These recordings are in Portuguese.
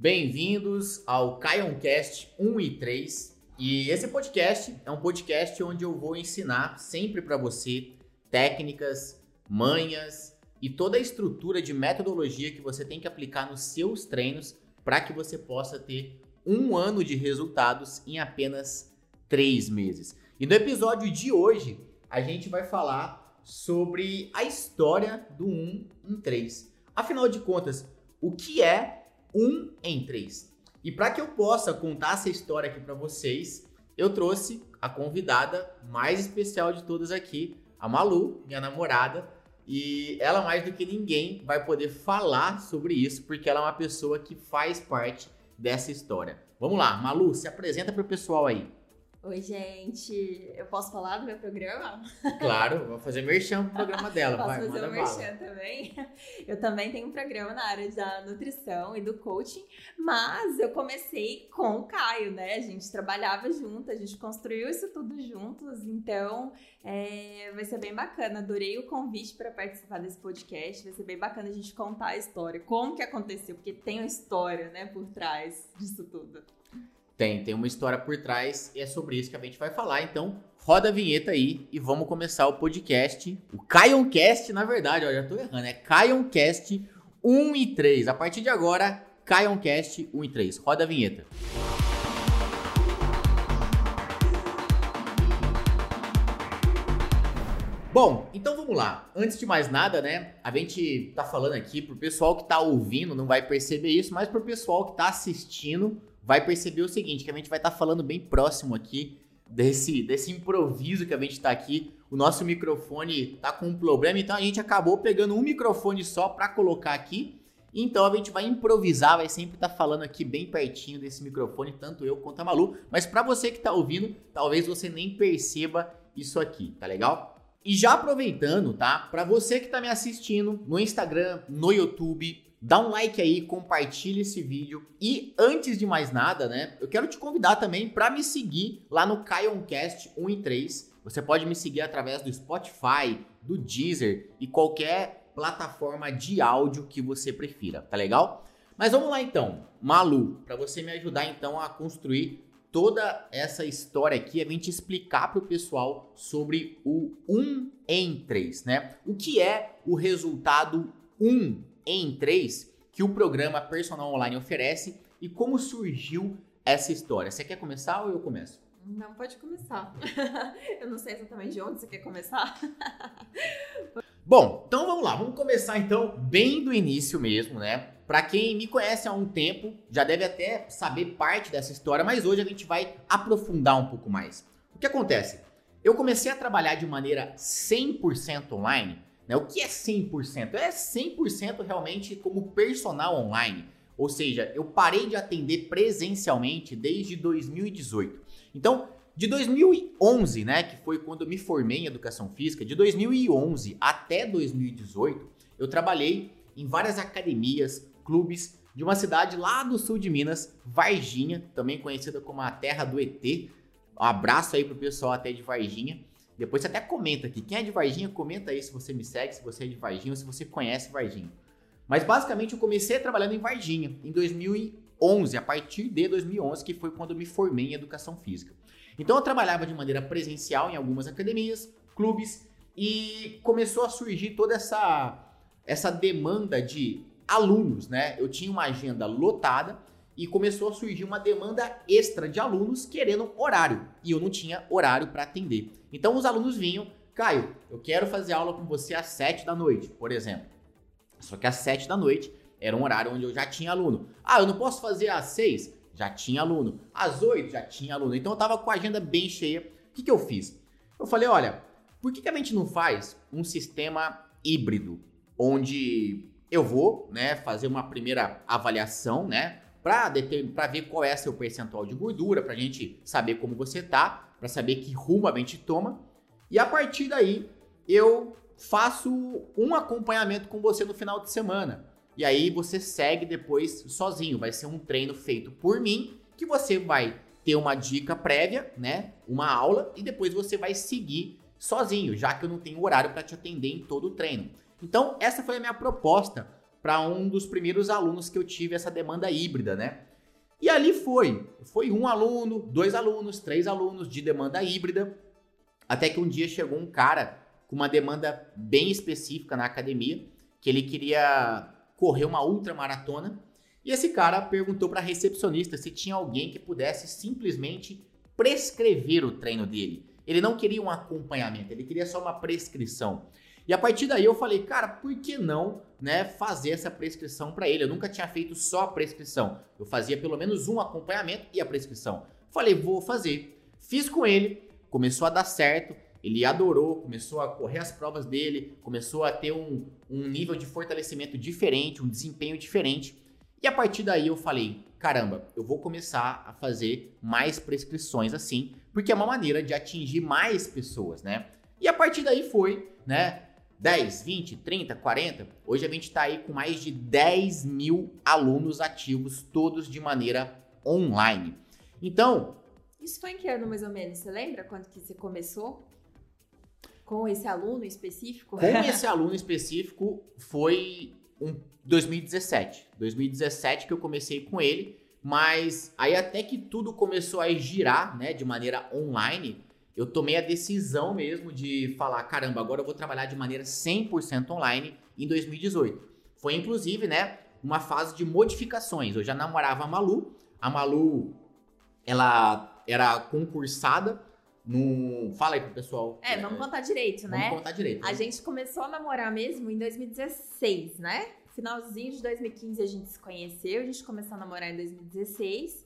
Bem-vindos ao Caioncast 1 e 3. E esse podcast é um podcast onde eu vou ensinar sempre para você técnicas, manhas e toda a estrutura de metodologia que você tem que aplicar nos seus treinos para que você possa ter um ano de resultados em apenas três meses. E no episódio de hoje, a gente vai falar sobre a história do 1 em 3. Afinal de contas, o que é 1 em 3? E para que eu possa contar essa história aqui para vocês, eu trouxe a convidada mais especial de todas aqui, a Malu, minha namorada, e ela mais do que ninguém vai poder falar sobre isso, porque ela é uma pessoa que faz parte dessa história. Vamos lá, Malu, se apresenta para o pessoal aí. Oi, gente. Eu posso falar do meu programa? Claro, vou fazer merchan pro programa dela. posso vai, fazer o um merchan também? Eu também tenho um programa na área da nutrição e do coaching, mas eu comecei com o Caio, né? A gente trabalhava junto, a gente construiu isso tudo juntos, então é, vai ser bem bacana. Adorei o convite para participar desse podcast. Vai ser bem bacana a gente contar a história, como que aconteceu, porque tem uma história, né, por trás disso tudo. Tem, tem uma história por trás e é sobre isso que a gente vai falar. Então, roda a vinheta aí e vamos começar o podcast. O Caioncast, na verdade, ó, já tô errando, é Caioncast 1 e 3. A partir de agora, Caioncast 1 e 3. Roda a vinheta. Bom, então vamos lá. Antes de mais nada, né? A gente tá falando aqui pro pessoal que tá ouvindo, não vai perceber isso, mas pro pessoal que tá assistindo, vai perceber o seguinte, que a gente vai estar tá falando bem próximo aqui desse, desse improviso que a gente está aqui. O nosso microfone tá com um problema, então a gente acabou pegando um microfone só para colocar aqui. Então a gente vai improvisar, vai sempre estar tá falando aqui bem pertinho desse microfone, tanto eu quanto a Malu. Mas para você que está ouvindo, talvez você nem perceba isso aqui, tá legal? E já aproveitando, tá? Para você que está me assistindo no Instagram, no YouTube, Dá um like aí, compartilha esse vídeo e antes de mais nada, né, eu quero te convidar também para me seguir lá no Caioncast 1 e 3. Você pode me seguir através do Spotify, do Deezer e qualquer plataforma de áudio que você prefira, tá legal? Mas vamos lá então, Malu, para você me ajudar então a construir toda essa história aqui, a gente explicar para o pessoal sobre o 1 em 3, né? O que é o resultado 1 em 3 que o programa Personal Online oferece e como surgiu essa história. Você quer começar ou eu começo? Não, pode começar. eu não sei exatamente de onde você quer começar. Bom, então vamos lá, vamos começar então bem do início mesmo, né? Para quem me conhece há um tempo, já deve até saber parte dessa história, mas hoje a gente vai aprofundar um pouco mais. O que acontece? Eu comecei a trabalhar de maneira 100% online né? O que é 100%? É 100% realmente como personal online. Ou seja, eu parei de atender presencialmente desde 2018. Então, de 2011, né, que foi quando eu me formei em educação física, de 2011 até 2018, eu trabalhei em várias academias, clubes de uma cidade lá do sul de Minas, Varginha, também conhecida como a terra do ET. Um abraço aí pro pessoal até de Varginha. Depois você até comenta aqui. Quem é de Varginha, comenta aí se você me segue, se você é de Varginha ou se você conhece Varginha. Mas basicamente eu comecei trabalhando em Varginha em 2011, a partir de 2011, que foi quando eu me formei em educação física. Então eu trabalhava de maneira presencial em algumas academias, clubes e começou a surgir toda essa essa demanda de alunos, né? Eu tinha uma agenda lotada e começou a surgir uma demanda extra de alunos querendo horário e eu não tinha horário para atender. Então os alunos vinham, Caio, eu quero fazer aula com você às 7 da noite, por exemplo. Só que às 7 da noite era um horário onde eu já tinha aluno. Ah, eu não posso fazer às 6? Já tinha aluno. Às 8 já tinha aluno. Então eu tava com a agenda bem cheia. O que, que eu fiz? Eu falei, olha, por que, que a gente não faz um sistema híbrido onde eu vou, né, fazer uma primeira avaliação, né, para ver qual é seu percentual de gordura, para a gente saber como você tá, para saber que rumo a gente toma. E a partir daí, eu faço um acompanhamento com você no final de semana. E aí você segue depois sozinho. Vai ser um treino feito por mim, que você vai ter uma dica prévia, né? Uma aula, e depois você vai seguir sozinho, já que eu não tenho horário para te atender em todo o treino. Então, essa foi a minha proposta para um dos primeiros alunos que eu tive essa demanda híbrida, né? E ali foi. Foi um aluno, dois alunos, três alunos de demanda híbrida. Até que um dia chegou um cara com uma demanda bem específica na academia, que ele queria correr uma ultramaratona. E esse cara perguntou para a recepcionista se tinha alguém que pudesse simplesmente prescrever o treino dele. Ele não queria um acompanhamento, ele queria só uma prescrição. E a partir daí eu falei, cara, por que não, né, fazer essa prescrição para ele? Eu nunca tinha feito só a prescrição. Eu fazia pelo menos um acompanhamento e a prescrição. Falei, vou fazer. Fiz com ele, começou a dar certo. Ele adorou, começou a correr as provas dele, começou a ter um, um nível de fortalecimento diferente, um desempenho diferente. E a partir daí eu falei, caramba, eu vou começar a fazer mais prescrições assim, porque é uma maneira de atingir mais pessoas, né? E a partir daí foi, né? 10, 20, 30, 40. Hoje a gente está aí com mais de 10 mil alunos ativos, todos de maneira online. Então. Isso foi em que ano mais ou menos? Você lembra quando que você começou? Com esse aluno específico? Com esse aluno específico foi um 2017. 2017 que eu comecei com ele, mas aí até que tudo começou a girar, né, de maneira online, eu tomei a decisão mesmo de falar, caramba, agora eu vou trabalhar de maneira 100% online em 2018. Foi inclusive, né, uma fase de modificações. Eu já namorava a Malu, a Malu ela era concursada no. Fala aí pro pessoal. É, vamos contar direito, né? Vamos contar direito. A gente começou a namorar mesmo em 2016, né? Finalzinho de 2015 a gente se conheceu, a gente começou a namorar em 2016.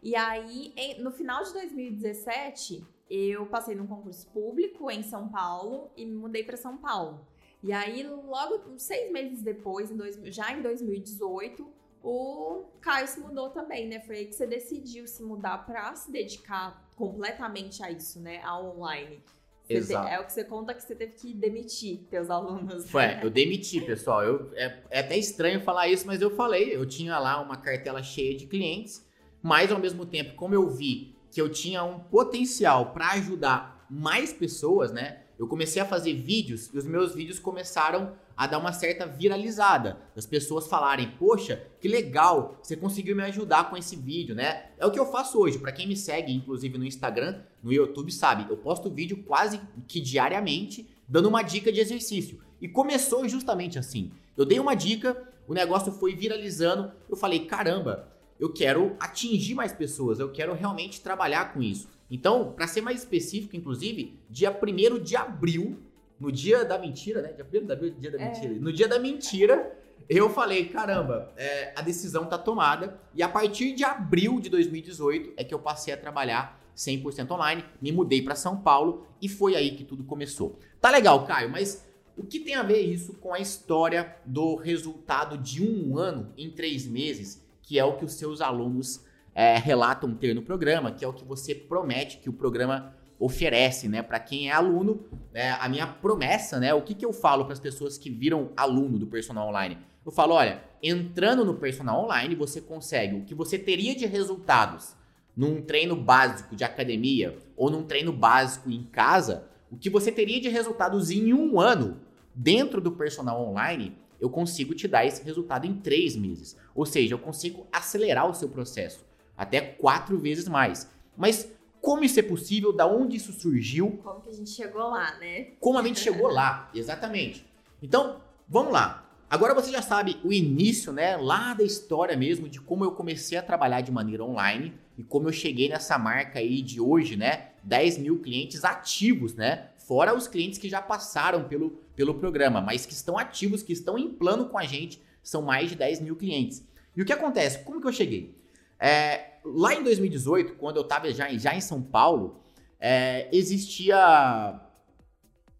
E aí, no final de 2017, eu passei num concurso público em São Paulo e me mudei para São Paulo. E aí, logo seis meses depois, em dois, já em 2018, o Caio se mudou também, né? Foi aí que você decidiu se mudar para se dedicar completamente a isso, né? A online. Exato. Te, é o que você conta que você teve que demitir teus alunos. Foi, né? eu demiti, pessoal. Eu, é, é até estranho falar isso, mas eu falei. Eu tinha lá uma cartela cheia de clientes, mas ao mesmo tempo, como eu vi que eu tinha um potencial para ajudar mais pessoas, né? Eu comecei a fazer vídeos e os meus vídeos começaram a dar uma certa viralizada, das pessoas falarem: "Poxa, que legal, você conseguiu me ajudar com esse vídeo", né? É o que eu faço hoje. Para quem me segue, inclusive no Instagram, no YouTube, sabe? Eu posto vídeo quase que diariamente dando uma dica de exercício. E começou justamente assim. Eu dei uma dica, o negócio foi viralizando, eu falei: "Caramba, eu quero atingir mais pessoas, eu quero realmente trabalhar com isso. Então, para ser mais específico, inclusive, dia 1 de abril, no dia da mentira, né? Dia 1 de abril, dia da é. mentira. No dia da mentira, eu falei, caramba, é, a decisão tá tomada. E a partir de abril de 2018 é que eu passei a trabalhar 100% online, me mudei para São Paulo e foi aí que tudo começou. Tá legal, Caio, mas o que tem a ver isso com a história do resultado de um ano em três meses que é o que os seus alunos é, relatam ter no programa, que é o que você promete que o programa oferece, né? Para quem é aluno, né, a minha promessa, né? O que, que eu falo para as pessoas que viram aluno do personal online? Eu falo, olha, entrando no personal online, você consegue o que você teria de resultados num treino básico de academia ou num treino básico em casa, o que você teria de resultados em um ano dentro do personal online, eu consigo te dar esse resultado em três meses. Ou seja, eu consigo acelerar o seu processo até quatro vezes mais. Mas como isso é possível? Da onde isso surgiu? Como que a gente chegou lá, né? Como a gente chegou lá, exatamente. Então, vamos lá. Agora você já sabe o início, né, lá da história mesmo de como eu comecei a trabalhar de maneira online e como eu cheguei nessa marca aí de hoje, né, 10 mil clientes ativos, né, fora os clientes que já passaram pelo, pelo programa, mas que estão ativos, que estão em plano com a gente, são mais de 10 mil clientes. E o que acontece? Como que eu cheguei? É, lá em 2018, quando eu estava já, já em São Paulo, é, existia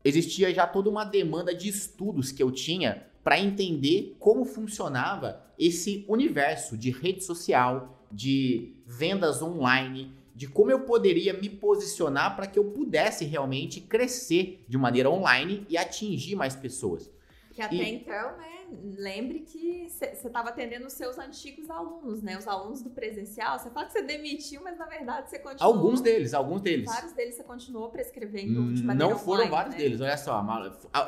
existia já toda uma demanda de estudos que eu tinha para entender como funcionava esse universo de rede social, de vendas online, de como eu poderia me posicionar para que eu pudesse realmente crescer de maneira online e atingir mais pessoas. Que até e... então, né, lembre que você estava atendendo os seus antigos alunos, né? Os alunos do presencial. Você fala que você demitiu, mas na verdade você continuou. Alguns deles, alguns deles. Vários deles você continuou prescrevendo de Não foram vários né? deles, olha só.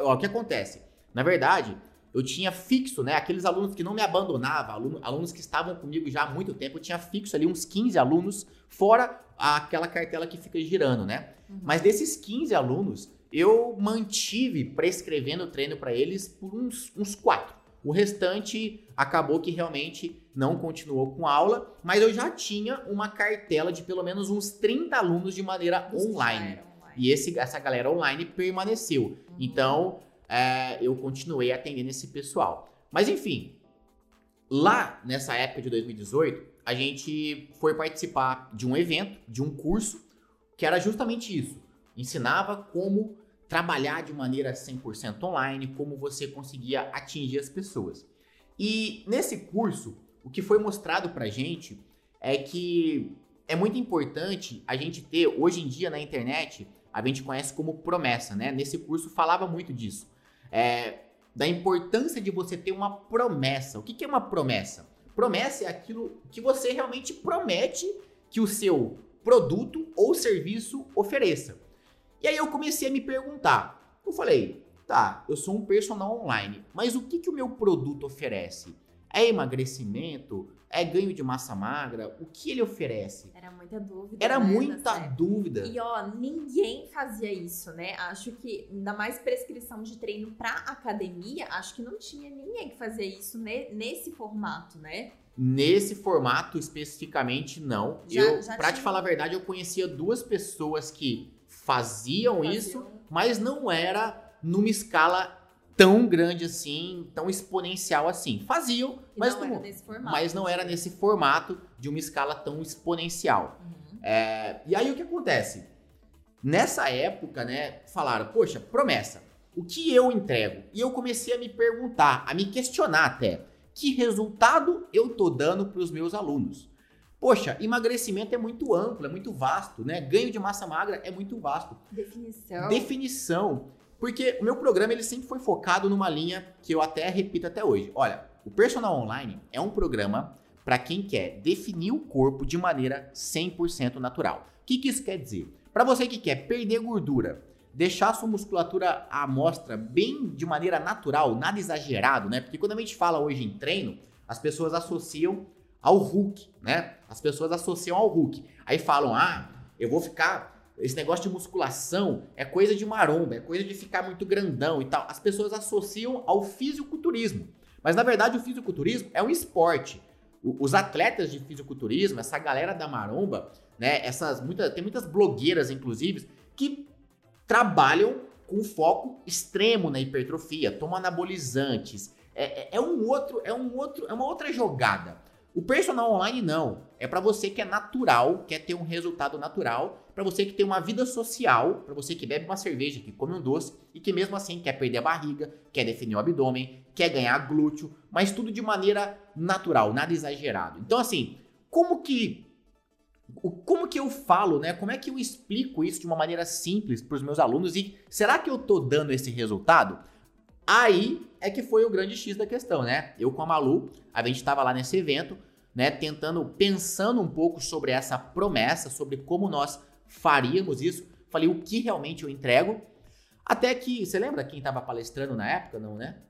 O que acontece? Na verdade, eu tinha fixo, né? Aqueles alunos que não me abandonavam, alunos, alunos que estavam comigo já há muito tempo, eu tinha fixo ali uns 15 alunos, fora aquela cartela que fica girando, né? Uhum. Mas desses 15 alunos, eu mantive prescrevendo treino para eles por uns, uns quatro. O restante acabou que realmente não continuou com aula, mas eu já tinha uma cartela de pelo menos uns 30 alunos de maneira online. online. E esse, essa galera online permaneceu. Uhum. Então, é, eu continuei atendendo esse pessoal. Mas enfim, lá nessa época de 2018, a gente foi participar de um evento, de um curso, que era justamente isso. Ensinava como trabalhar de maneira 100% online, como você conseguia atingir as pessoas. E nesse curso, o que foi mostrado pra gente é que é muito importante a gente ter, hoje em dia na internet, a gente conhece como promessa, né? Nesse curso falava muito disso. É, da importância de você ter uma promessa. O que, que é uma promessa? Promessa é aquilo que você realmente promete que o seu produto ou serviço ofereça. E aí eu comecei a me perguntar. Eu falei, tá, eu sou um personal online, mas o que, que o meu produto oferece? É emagrecimento? É ganho de massa magra? O que ele oferece? Era muita dúvida. Era né, muita dúvida. E ó, ninguém fazia isso, né? Acho que, ainda mais prescrição de treino pra academia, acho que não tinha ninguém que fazia isso nesse formato, né? Nesse formato especificamente, não. Já, eu, já pra tinha... te falar a verdade, eu conhecia duas pessoas que faziam, isso, mas não era numa escala tão grande assim, tão exponencial assim. Faziam, mas não, não, mas não era nesse formato de uma escala tão exponencial. Uhum. É, e aí o que acontece? Nessa época, né, falaram, poxa, promessa, o que eu entrego? E eu comecei a me perguntar, a me questionar até, que resultado eu tô dando para os meus alunos? Poxa, emagrecimento é muito amplo, é muito vasto, né? Ganho de massa magra é muito vasto. Definição. Definição. Porque o meu programa ele sempre foi focado numa linha que eu até repito até hoje. Olha, o Personal Online é um programa para quem quer definir o corpo de maneira 100% natural. O que, que isso quer dizer? Para você que quer perder gordura, deixar sua musculatura à mostra bem de maneira natural, nada exagerado, né? Porque quando a gente fala hoje em treino, as pessoas associam ao Hulk, né? As pessoas associam ao Hulk. Aí falam: "Ah, eu vou ficar esse negócio de musculação é coisa de maromba, é coisa de ficar muito grandão e tal". As pessoas associam ao fisiculturismo. Mas na verdade o fisiculturismo é um esporte. os atletas de fisiculturismo, essa galera da maromba, né, essas muitas tem muitas blogueiras inclusive que trabalham com foco extremo na hipertrofia, tomam anabolizantes. É, é, é um outro, é um outro, é uma outra jogada. O personal online não. É para você que é natural, quer ter um resultado natural, para você que tem uma vida social, para você que bebe uma cerveja, que come um doce e que mesmo assim quer perder a barriga, quer definir o abdômen, quer ganhar glúteo, mas tudo de maneira natural, nada exagerado. Então assim, como que como que eu falo, né? Como é que eu explico isso de uma maneira simples para os meus alunos e será que eu tô dando esse resultado? Aí é que foi o grande X da questão, né? Eu com a Malu, a gente estava lá nesse evento, né, tentando, pensando um pouco sobre essa promessa, sobre como nós faríamos isso. Falei o que realmente eu entrego. Até que, você lembra quem estava palestrando na época, não, né?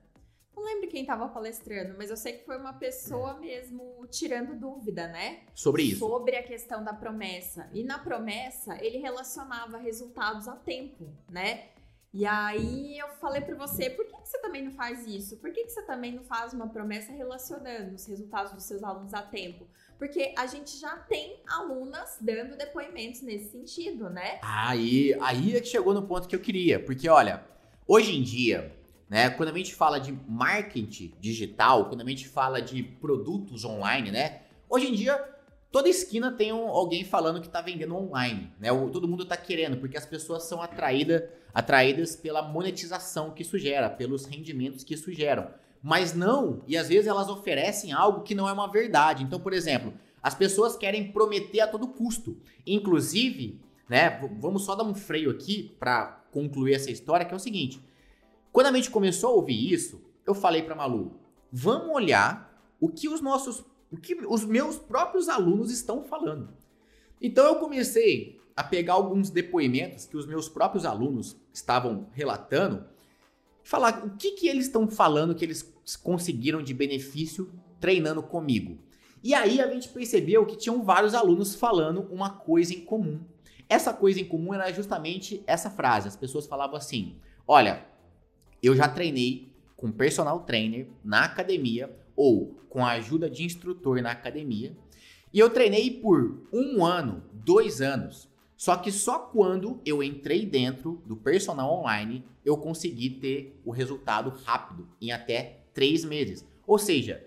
Não lembro quem estava palestrando, mas eu sei que foi uma pessoa mesmo tirando dúvida, né? Sobre isso. Sobre a questão da promessa. E na promessa, ele relacionava resultados a tempo, né? E aí eu falei para você, por que, que, você também não faz isso? Por que, que você também não faz uma promessa relacionando os resultados dos seus alunos a tempo? Porque a gente já tem alunas dando depoimentos nesse sentido, né? Aí, aí é que chegou no ponto que eu queria. Porque, olha, hoje em dia, né, quando a gente fala de marketing digital, quando a gente fala de produtos online, né? Hoje em dia, toda esquina tem um, alguém falando que está vendendo online, né? O, todo mundo está querendo, porque as pessoas são atraídas atraídas pela monetização que isso gera, pelos rendimentos que isso gera. Mas não, e às vezes elas oferecem algo que não é uma verdade. Então, por exemplo, as pessoas querem prometer a todo custo. Inclusive, né, vamos só dar um freio aqui para concluir essa história, que é o seguinte. Quando a gente começou a ouvir isso, eu falei para Malu, vamos olhar o que os nossos, o que os meus próprios alunos estão falando. Então eu comecei a pegar alguns depoimentos que os meus próprios alunos estavam relatando falar o que, que eles estão falando que eles conseguiram de benefício treinando comigo. E aí a gente percebeu que tinham vários alunos falando uma coisa em comum. Essa coisa em comum era justamente essa frase. As pessoas falavam assim: Olha, eu já treinei com personal trainer na academia ou com a ajuda de instrutor na academia. E eu treinei por um ano, dois anos. Só que só quando eu entrei dentro do personal online eu consegui ter o resultado rápido, em até três meses. Ou seja,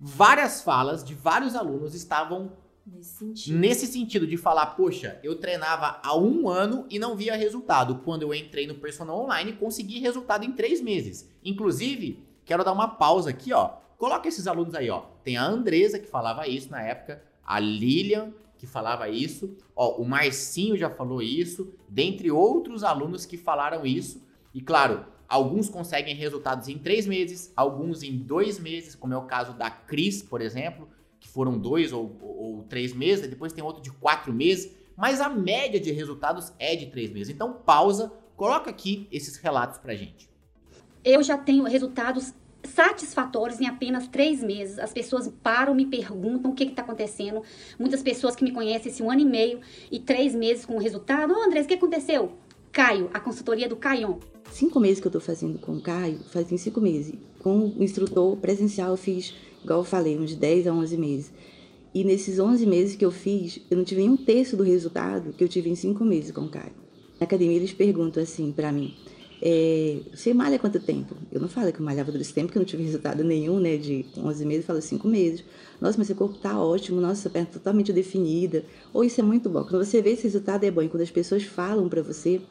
várias falas de vários alunos estavam Nesse sentido. nesse sentido de falar, poxa, eu treinava há um ano e não via resultado. Quando eu entrei no personal online, consegui resultado em três meses. Inclusive, quero dar uma pausa aqui, ó. Coloca esses alunos aí, ó. Tem a Andresa que falava isso na época, a Lilian que falava isso, ó, o Marcinho já falou isso, dentre outros alunos que falaram isso. E claro, alguns conseguem resultados em três meses, alguns em dois meses, como é o caso da Cris, por exemplo, que foram dois ou, ou, ou três meses, depois tem outro de quatro meses, mas a média de resultados é de três meses. Então, pausa, coloca aqui esses relatos pra gente. Eu já tenho resultados satisfatórios em apenas três meses. As pessoas param, me perguntam o que está acontecendo. Muitas pessoas que me conhecem esse um ano e meio e três meses com o resultado. Ô, oh, Andrés, o que aconteceu? Caio, a consultoria do Caion. Cinco meses que eu estou fazendo com o Caio, fazem cinco meses. Com o instrutor presencial eu fiz, igual eu falei, uns 10 a 11 meses. E nesses 11 meses que eu fiz, eu não tive nem um terço do resultado que eu tive em cinco meses com o Caio. Na academia eles perguntam assim para mim, é, você malha quanto tempo? Eu não falo que eu malhava todo esse tempo, que eu não tive resultado nenhum, né? De 11 meses, eu falo 5 meses. Nossa, mas seu corpo tá ótimo, nossa, sua perna tá totalmente definida. Ou isso é muito bom. Quando você vê esse resultado é bom. E quando as pessoas falam para você,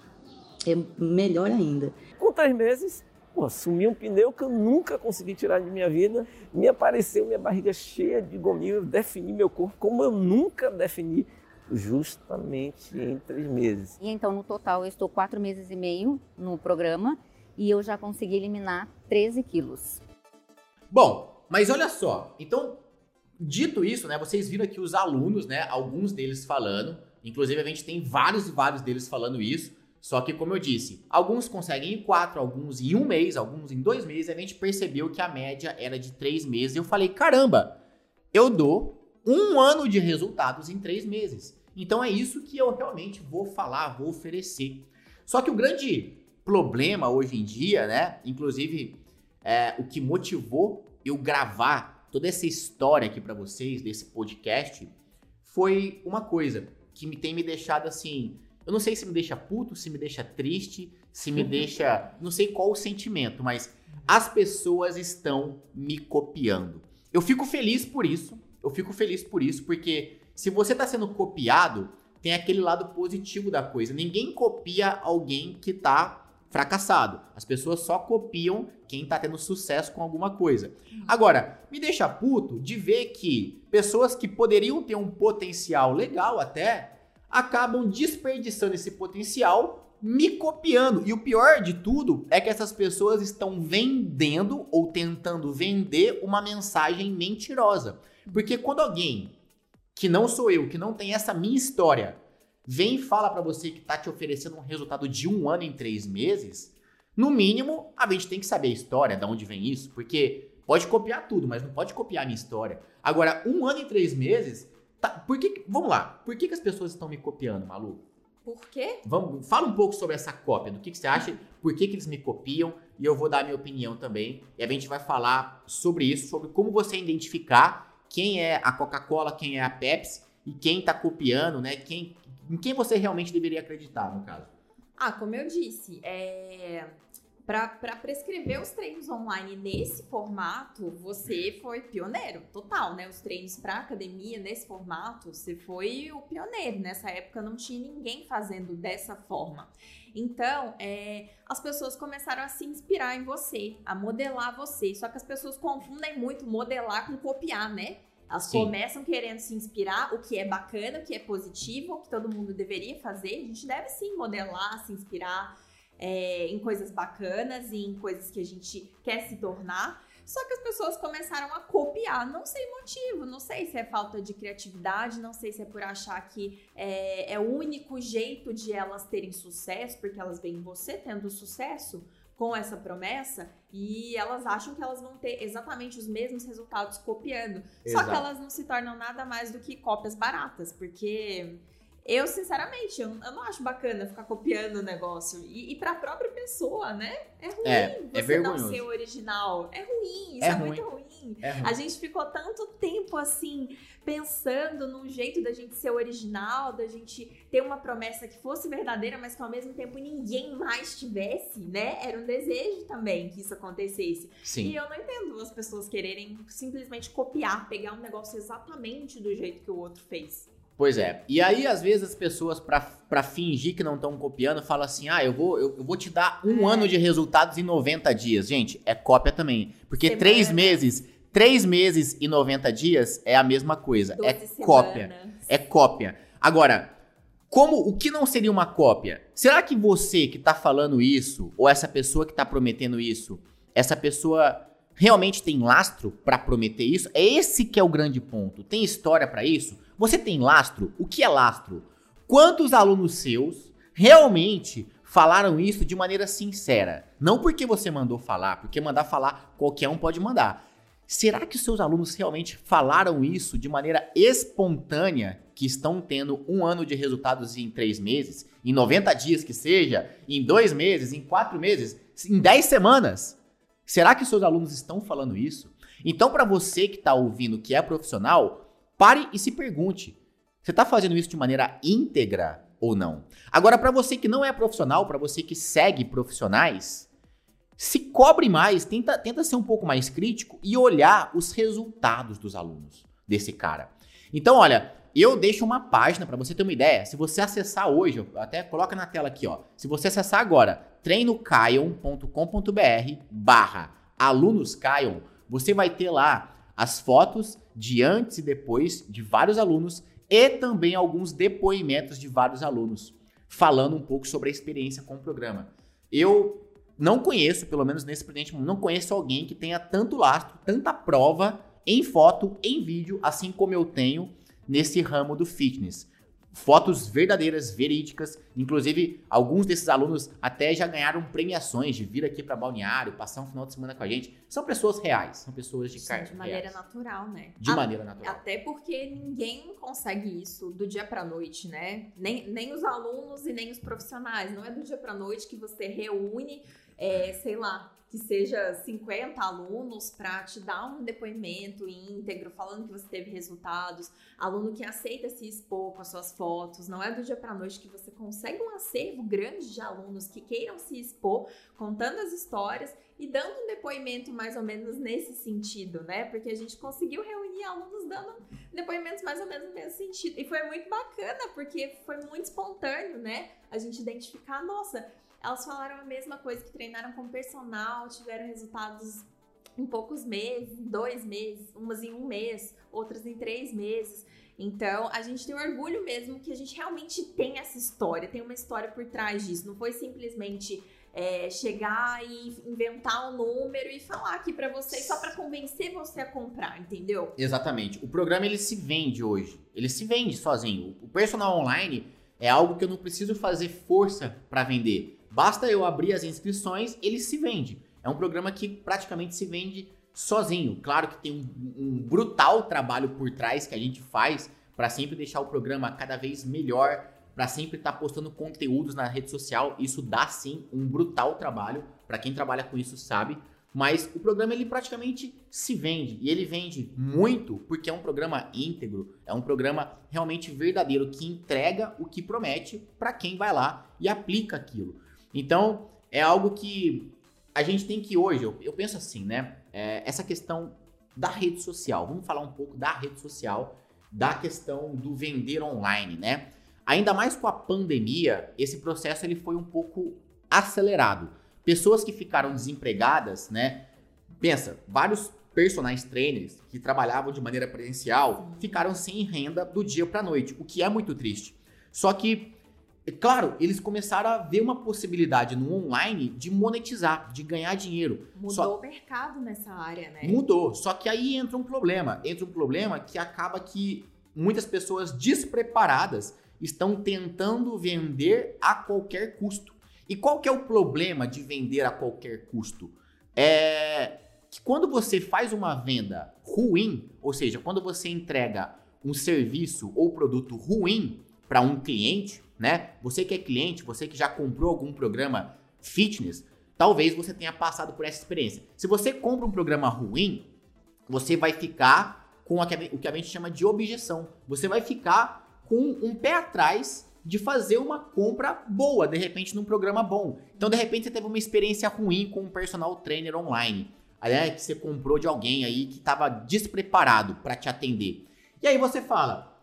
é melhor ainda. Com três meses, pô, sumi um pneu que eu nunca consegui tirar de minha vida. Me apareceu minha barriga cheia de gominho. Eu defini meu corpo como eu nunca defini justamente em três meses. E então, no total, eu estou quatro meses e meio no programa e eu já consegui eliminar 13 quilos. Bom, mas olha só, então, dito isso, né, vocês viram aqui os alunos, né, alguns deles falando, inclusive a gente tem vários e vários deles falando isso, só que, como eu disse, alguns conseguem em quatro, alguns em um mês, alguns em dois meses, a gente percebeu que a média era de três meses. Eu falei, caramba, eu dou um ano de resultados em três meses. Então é isso que eu realmente vou falar, vou oferecer. Só que o grande problema hoje em dia, né? Inclusive, é, o que motivou eu gravar toda essa história aqui para vocês desse podcast foi uma coisa que me tem me deixado assim. Eu não sei se me deixa puto, se me deixa triste, se me deixa. Não sei qual o sentimento, mas as pessoas estão me copiando. Eu fico feliz por isso. Eu fico feliz por isso, porque se você está sendo copiado, tem aquele lado positivo da coisa. Ninguém copia alguém que está fracassado. As pessoas só copiam quem está tendo sucesso com alguma coisa. Agora, me deixa puto de ver que pessoas que poderiam ter um potencial legal até acabam desperdiçando esse potencial me copiando. E o pior de tudo é que essas pessoas estão vendendo ou tentando vender uma mensagem mentirosa. Porque quando alguém que não sou eu, que não tem essa minha história, vem e fala para você que tá te oferecendo um resultado de um ano em três meses, no mínimo a gente tem que saber a história, de onde vem isso, porque pode copiar tudo, mas não pode copiar a minha história. Agora, um ano e três meses, tá, por que, vamos lá, por que, que as pessoas estão me copiando, Malu? Por quê? Vamos, fala um pouco sobre essa cópia, do que, que você acha, por que, que eles me copiam, e eu vou dar a minha opinião também. E a gente vai falar sobre isso, sobre como você identificar quem é a Coca-Cola, quem é a Pepsi e quem está copiando, né? Quem, em quem você realmente deveria acreditar, no caso? Ah, como eu disse, é... para prescrever os treinos online nesse formato, você foi pioneiro, total, né? Os treinos para academia nesse formato, você foi o pioneiro. Nessa época não tinha ninguém fazendo dessa forma. Então, é, as pessoas começaram a se inspirar em você, a modelar você. Só que as pessoas confundem muito modelar com copiar, né? Elas Sim. começam querendo se inspirar, o que é bacana, o que é positivo, o que todo mundo deveria fazer. A gente deve sim modelar, se inspirar é, em coisas bacanas e em coisas que a gente quer se tornar. Só que as pessoas começaram a copiar, não sei motivo, não sei se é falta de criatividade, não sei se é por achar que é, é o único jeito de elas terem sucesso, porque elas veem você tendo sucesso. com essa promessa e elas acham que elas vão ter exatamente os mesmos resultados copiando. Só que Exato. elas não se tornam nada mais do que cópias baratas, porque eu, sinceramente, eu, eu não acho bacana ficar copiando o negócio. E, e pra própria pessoa, né? É ruim É, você é não vergonhoso. ser original. É ruim, isso É é, ruim. muito ruim. É ruim. A gente ficou tanto tempo assim, pensando num jeito da gente ser original, da gente ter uma promessa que fosse verdadeira, mas que ao mesmo tempo ninguém mais tivesse, né? Era um desejo também que isso acontecesse. E Sim. eu não entendo as pessoas quererem simplesmente copiar, pegar um negócio exatamente do jeito que o outro fez. Pois é. E aí, às vezes, as pessoas, pra, pra fingir que não estão copiando, falam assim: ah, eu vou, eu, eu vou te dar um É. ano de resultados em 90 dias. Gente, é cópia também. Porque Semana. três meses, três meses e 90 dias é a mesma coisa. É 12 cópia. semanas. É cópia. Agora, como o que não seria uma cópia? Será que você que tá falando isso, ou essa pessoa que tá prometendo isso, essa pessoa realmente tem lastro pra prometer isso? É esse que é o grande ponto. Tem história pra isso? Você tem lastro? O que é lastro? Quantos alunos seus realmente falaram isso de maneira sincera? Não porque você mandou falar, porque mandar falar qualquer um pode mandar. Será que seus alunos realmente falaram isso de maneira espontânea, que estão tendo um ano de resultados em três meses, em 90 dias que seja, em dois meses, em quatro meses, em 10 semanas? Será que seus alunos estão falando isso? Então, para você que está ouvindo que é profissional, pare e se pergunte: você está fazendo isso de maneira íntegra ou não? Agora, para você que não é profissional, para você que segue profissionais, se cobre mais, tenta, tenta ser um pouco mais crítico e olhar os resultados dos alunos desse cara. Então, olha, eu deixo uma página para você ter uma ideia. Se você acessar hoje, até coloca na tela aqui, ó. Se você acessar agora, treinocaion.com.br barra você vai ter lá as fotos de antes e depois de vários alunos e também alguns depoimentos de vários alunos falando um pouco sobre a experiência com o programa. Eu não conheço, pelo menos nesse presente momento, não conheço alguém que tenha tanto lastro, tanta prova em foto, em vídeo, assim como eu tenho nesse ramo do fitness. Fotos verdadeiras, verídicas. Inclusive, alguns desses alunos até já ganharam premiações de vir aqui para Balneário, passar um final de semana com a gente. São pessoas reais, são pessoas de carta. de maneira natural, né? De A- maneira natural. Até porque ninguém consegue isso do dia pra noite, né? Nem, nem os alunos e nem os profissionais. Não é do dia pra noite que você reúne, é, sei lá, que seja 50 alunos para te dar um depoimento íntegro, falando que você teve resultados. Aluno que aceita se expor com as suas fotos. Não é do dia pra noite que você consegue um acervo grande de alunos que queiram se expor, contando as histórias e dando um depoimento mais ou menos nesse sentido, né? Porque a gente conseguiu reunir alunos dando depoimentos mais ou menos no mesmo sentido. E foi muito bacana, porque foi muito espontâneo, né? A gente identificar, nossa, elas falaram a mesma coisa que treinaram com personal, tiveram resultados em poucos meses, em dois meses, umas em um mês, outras em três meses. Então, a gente tem orgulho mesmo que a gente realmente tem essa história, tem uma história por trás disso. Não foi simplesmente é, chegar e inventar um número e falar aqui pra vocês só pra convencer você a comprar, entendeu? Exatamente. O programa ele se vende hoje. Ele se vende sozinho. O personal online é algo que eu não preciso fazer força para vender. Basta eu abrir as inscrições, ele se vende. É um programa que praticamente se vende sozinho. Claro que tem um, um brutal trabalho por trás que a gente faz para sempre deixar o programa cada vez melhor, para sempre estar postando conteúdos na rede social. Isso dá sim um brutal trabalho. Para quem trabalha com isso sabe. Mas o programa ele praticamente se vende e ele vende muito porque é um programa íntegro, é um programa realmente verdadeiro que entrega o que promete para quem vai lá e aplica aquilo. Então é algo que a gente tem que hoje, eu, eu penso assim, né? É, essa questão da rede social, vamos falar um pouco da rede social, da questão do vender online, né? Ainda mais com a pandemia, esse processo ele foi um pouco acelerado pessoas que ficaram desempregadas, né? Pensa, vários personagens trainers que trabalhavam de maneira presencial ficaram sem renda do dia para noite, o que é muito triste. Só que, é claro, eles começaram a ver uma possibilidade no online de monetizar, de ganhar dinheiro. Mudou Só- o mercado nessa área, né? Mudou. Só que aí entra um problema. Entra um problema que acaba que muitas pessoas despreparadas estão tentando vender a qualquer custo. E qual que é o problema de vender a qualquer custo? É que quando você faz uma venda ruim, ou seja, quando você entrega um serviço ou produto ruim para um cliente, né? Você que é cliente, você que já comprou algum programa fitness, talvez você tenha passado por essa experiência. Se você compra um programa ruim, você vai ficar com o que a gente chama de objeção. Você vai ficar com um pé atrás de fazer uma compra boa, de repente, num programa bom. Então, de repente, você teve uma experiência ruim com um personal trainer online. Né, que você comprou de alguém aí que estava despreparado para te atender. E aí você fala: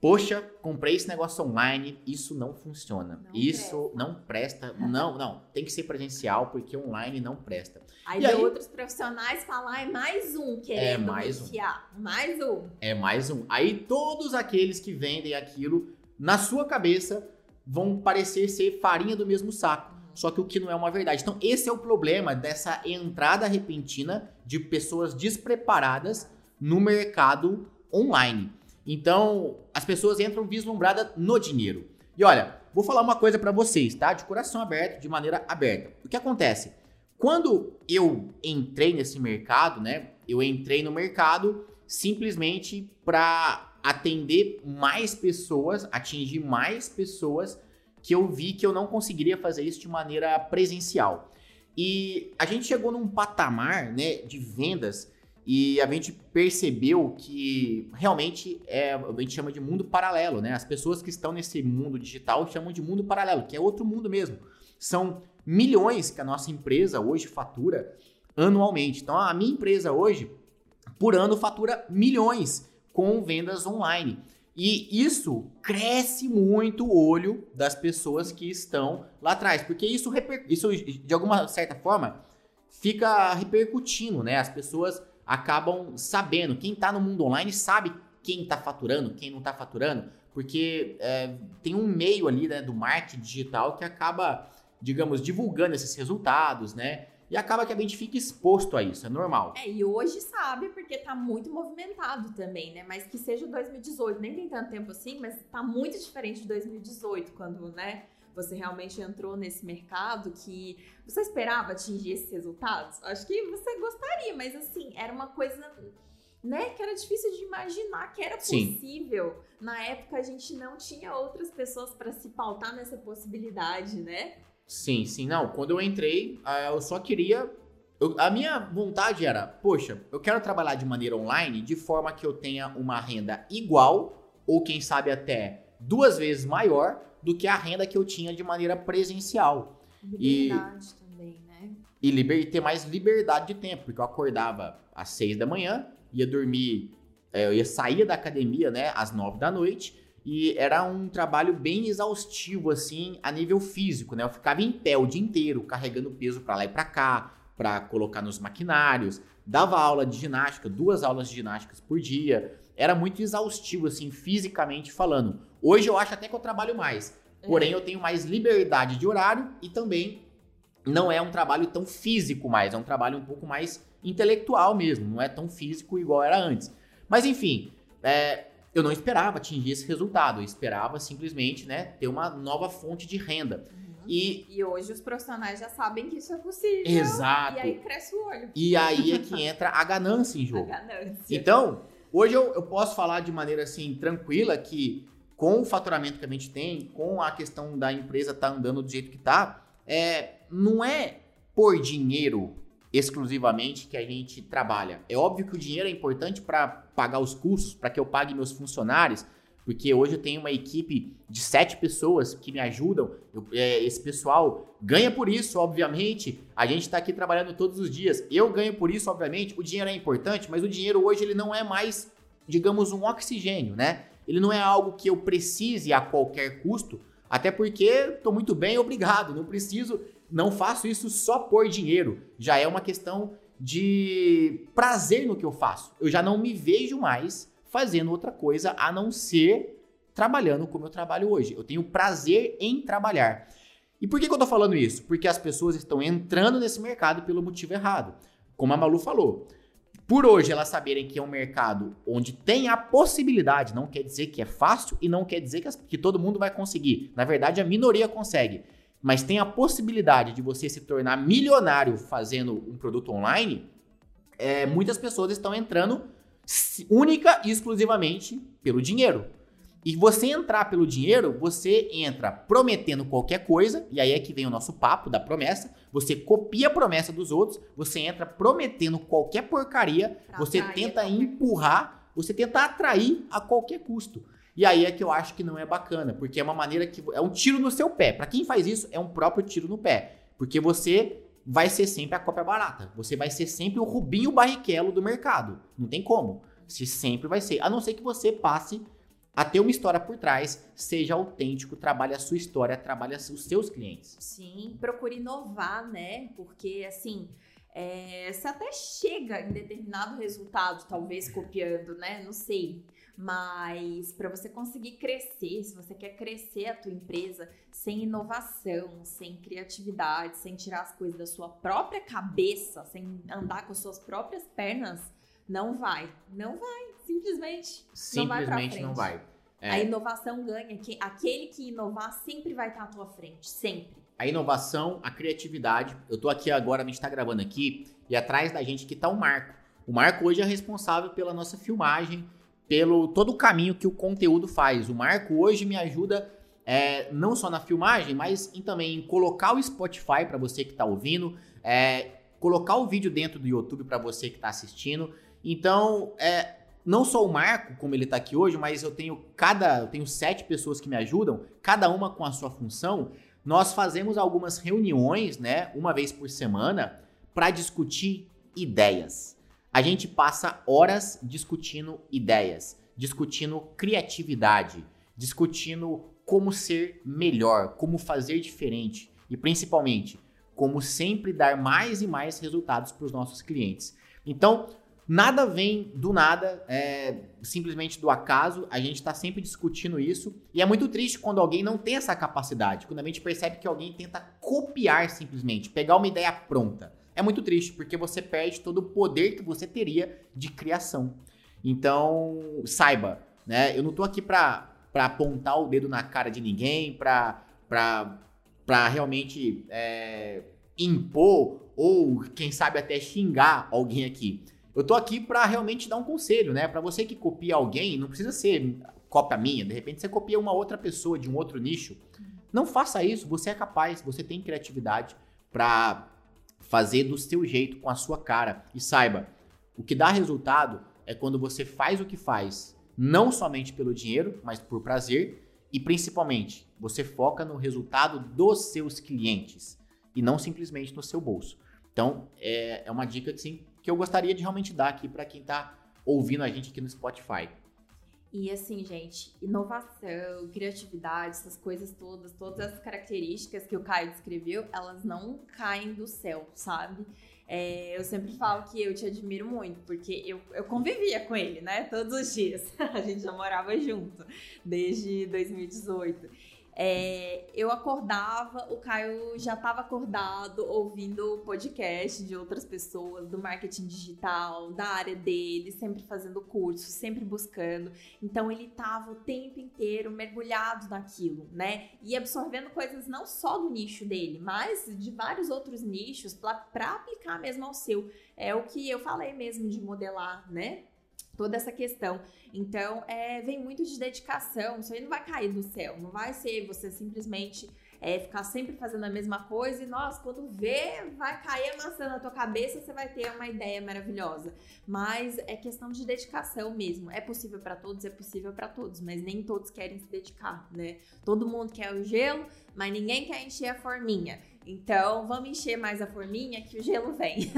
Poxa, comprei esse negócio online, isso não funciona. Não isso presta. não presta. Não, não. Tem que ser presencial, porque online não presta. Aí, e aí outros profissionais falam, é mais um querendo é mais um. Mais um. É mais um. Aí todos aqueles que vendem aquilo, na sua cabeça, vão parecer ser farinha do mesmo saco. Só que o que não é uma verdade. Então, esse é o problema dessa entrada repentina de pessoas despreparadas no mercado online. Então, as pessoas entram vislumbradas no dinheiro. E olha, vou falar uma coisa para vocês, tá? De coração aberto, de maneira aberta. O que acontece? Quando eu entrei nesse mercado, né? Eu entrei no mercado simplesmente para atender mais pessoas, atingir mais pessoas que eu vi que eu não conseguiria fazer isso de maneira presencial. E a gente chegou num patamar, né, de vendas e a gente percebeu que realmente é, a gente chama de mundo paralelo, né? As pessoas que estão nesse mundo digital chamam de mundo paralelo, que é outro mundo mesmo. São milhões que a nossa empresa hoje fatura anualmente. Então, a minha empresa hoje, por ano, fatura milhões com vendas online. E isso cresce muito o olho das pessoas que estão lá atrás, porque isso, isso de alguma certa forma fica repercutindo, né? As pessoas acabam sabendo. Quem está no mundo online sabe quem está faturando, quem não está faturando, porque é, tem um meio ali né, do marketing digital que acaba, digamos, divulgando esses resultados, né? E acaba que a gente fica exposto a isso, é normal. É, e hoje sabe, porque tá muito movimentado também, né? Mas que seja 2018, nem tem tanto tempo assim, mas tá muito diferente de 2018, quando, né? Você realmente entrou nesse mercado que você esperava atingir esses resultados? Acho que você gostaria, mas assim, era uma coisa né, que era difícil de imaginar que era possível. Sim. Na época a gente não tinha outras pessoas para se pautar nessa possibilidade, né? Sim, sim, não. Quando eu entrei, eu só queria eu, a minha vontade era, poxa, eu quero trabalhar de maneira online de forma que eu tenha uma renda igual ou quem sabe até duas vezes maior do que a renda que eu tinha de maneira presencial. Liberdade e, também, né? E liber, ter mais liberdade de tempo, porque eu acordava às seis da manhã, ia dormir, é, eu ia sair da academia, né, às nove da noite, e era um trabalho bem exaustivo, assim, a nível físico, né? Eu ficava em pé o dia inteiro, carregando peso para lá e para cá, para colocar nos maquinários, dava aula de ginástica, duas aulas de ginásticas por dia, era muito exaustivo, assim, fisicamente falando. Hoje eu acho até que eu trabalho mais. Porém, é. eu tenho mais liberdade de horário e também não é um trabalho tão físico mais, é um trabalho um pouco mais intelectual mesmo, não é tão físico igual era antes. Mas enfim, é, eu não esperava atingir esse resultado, eu esperava simplesmente né, ter uma nova fonte de renda. Uhum. E, e hoje os profissionais já sabem que isso é possível. Exato. E aí cresce o olho. E aí é que entra a ganância em jogo. A ganância. Então, Hoje eu, eu posso falar de maneira assim tranquila que com o faturamento que a gente tem, com a questão da empresa estar tá andando do jeito que está, é, não é por dinheiro exclusivamente que a gente trabalha. É óbvio que o dinheiro é importante para pagar os custos, para que eu pague meus funcionários, porque hoje eu tenho uma equipe de sete pessoas que me ajudam. Eu, é, esse pessoal ganha por isso, obviamente. A gente está aqui trabalhando todos os dias. Eu ganho por isso, obviamente. O dinheiro é importante, mas o dinheiro hoje ele não é mais, digamos, um oxigênio, né? Ele não é algo que eu precise a qualquer custo, até porque estou muito bem, obrigado. Não preciso, não faço isso só por dinheiro. Já é uma questão de prazer no que eu faço. Eu já não me vejo mais fazendo outra coisa a não ser trabalhando como eu trabalho hoje. Eu tenho prazer em trabalhar. E por que, que eu tô falando isso? Porque as pessoas estão entrando nesse mercado pelo motivo errado. Como a Malu falou. Por hoje elas saberem que é um mercado onde tem a possibilidade, não quer dizer que é fácil e não quer dizer que, as, que todo mundo vai conseguir. Na verdade, a minoria consegue. mas tem a possibilidade de você se tornar milionário fazendo um produto online, é, muitas pessoas estão entrando única e exclusivamente pelo dinheiro. E você entrar pelo dinheiro, você entra prometendo qualquer coisa, e aí é que vem o nosso papo da promessa. Você copia a promessa dos outros, você entra prometendo qualquer porcaria, pra você tenta empurrar, você tenta atrair a qualquer custo. E aí é que eu acho que não é bacana, porque é uma maneira que é um tiro no seu pé. Para quem faz isso, é um próprio tiro no pé, porque você vai ser sempre a cópia barata. Você vai ser sempre o Rubinho Barrichello do mercado. Não tem como. Você sempre vai ser, a não ser que você passe a ter uma história por trás, seja autêntico, trabalhe a sua história, trabalhe os seus clientes. Sim, procure inovar, né? Porque assim, é, você até chega em determinado resultado, talvez copiando, né? Não sei. Mas para você conseguir crescer, se você quer crescer a tua empresa sem inovação, sem criatividade, sem tirar as coisas da sua própria cabeça, sem andar com as suas próprias pernas, não vai. Não vai, simplesmente. Simplesmente não vai. Não vai. É. A inovação ganha. Aquele que inovar sempre vai estar à tua frente. Sempre. A inovação, a criatividade. Eu tô aqui agora, a gente tá gravando aqui, e atrás da gente aqui tá o Marco. O Marco hoje é responsável pela nossa filmagem, pelo todo o caminho que o conteúdo faz. O Marco hoje me ajuda é, não só na filmagem, mas em, também em colocar o Spotify para você que está ouvindo, é, colocar o vídeo dentro do YouTube para você que está assistindo. Então, é, não só o Marco, como ele está aqui hoje, mas eu tenho cada, eu tenho sete pessoas que me ajudam, cada uma com a sua função. Nós fazemos algumas reuniões, né, uma vez por semana, para discutir ideias. A gente passa horas discutindo ideias, discutindo criatividade, discutindo como ser melhor, como fazer diferente e principalmente como sempre dar mais e mais resultados para os nossos clientes. Então, nada vem do nada, é, simplesmente do acaso. A gente está sempre discutindo isso e é muito triste quando alguém não tem essa capacidade, quando a gente percebe que alguém tenta copiar simplesmente, pegar uma ideia pronta é muito triste, porque você perde todo o poder que você teria de criação. Então, saiba, né? Eu não tô aqui pra apontar o dedo na cara de ninguém, pra realmente é, impor ou, quem sabe, até xingar alguém aqui. Eu tô aqui para realmente dar um conselho, né? Para você que copia alguém, não precisa ser cópia minha, de repente você copia uma outra pessoa de um outro nicho. Não faça isso, você é capaz, você tem criatividade para fazer do seu jeito, com a sua cara. E saiba, o que dá resultado é quando você faz o que faz, não somente pelo dinheiro, mas por prazer e principalmente você foca no resultado dos seus clientes e não simplesmente no seu bolso. Então, é, é uma dica assim, que eu gostaria de realmente dar aqui para quem está ouvindo a gente aqui no Spotify. E assim, gente, inovação, criatividade, essas coisas todas, todas as características que o Caio descreveu, elas não caem do céu, sabe? É, eu sempre falo que eu te admiro muito, porque eu, eu convivia com ele, né? Todos os dias. A gente já morava junto desde 2018. É, eu acordava, o Caio já estava acordado ouvindo podcast de outras pessoas do marketing digital, da área dele, sempre fazendo curso, sempre buscando. Então ele estava o tempo inteiro mergulhado naquilo, né? E absorvendo coisas não só do nicho dele, mas de vários outros nichos para aplicar mesmo ao seu. É o que eu falei mesmo de modelar, né? Toda essa questão. Então, é, vem muito de dedicação, isso aí não vai cair do céu, não vai ser você simplesmente é, ficar sempre fazendo a mesma coisa e, nossa, quando vê, vai cair a maçã na tua cabeça, você vai ter uma ideia maravilhosa. Mas é questão de dedicação mesmo. É possível para todos, é possível para todos, mas nem todos querem se dedicar, né? Todo mundo quer o gelo, mas ninguém quer encher a forminha. Então, vamos encher mais a forminha que o gelo vem.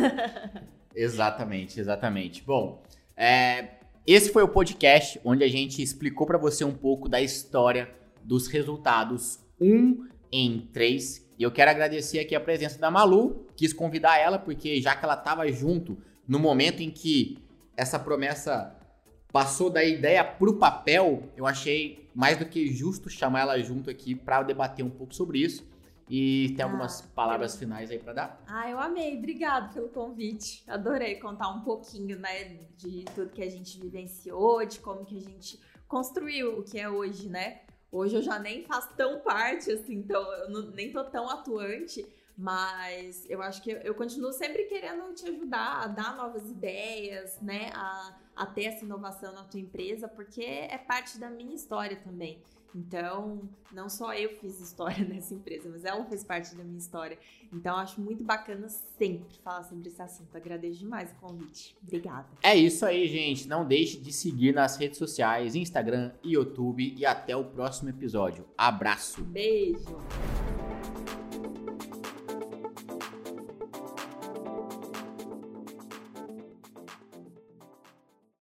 exatamente, exatamente. Bom, é, esse foi o podcast onde a gente explicou para você um pouco da história dos resultados 1 em 3. E eu quero agradecer aqui a presença da Malu, quis convidar ela, porque já que ela estava junto no momento em que essa promessa passou da ideia para o papel, eu achei mais do que justo chamar ela junto aqui para debater um pouco sobre isso. E tem algumas ah, palavras eu... finais aí para dar? Ah, eu amei. Obrigado pelo convite. Adorei contar um pouquinho, né, de tudo que a gente vivenciou, de como que a gente construiu o que é hoje, né? Hoje eu já nem faço tão parte, assim, então eu não, nem tô tão atuante, mas eu acho que eu continuo sempre querendo te ajudar a dar novas ideias, né? A, a ter essa inovação na tua empresa, porque é parte da minha história também. Então, não só eu fiz história nessa empresa, mas ela fez parte da minha história. Então, acho muito bacana sempre falar sobre esse assunto. Agradeço demais o convite. Obrigada. É isso aí, gente. Não deixe de seguir nas redes sociais, Instagram e YouTube. E até o próximo episódio. Abraço. Beijo.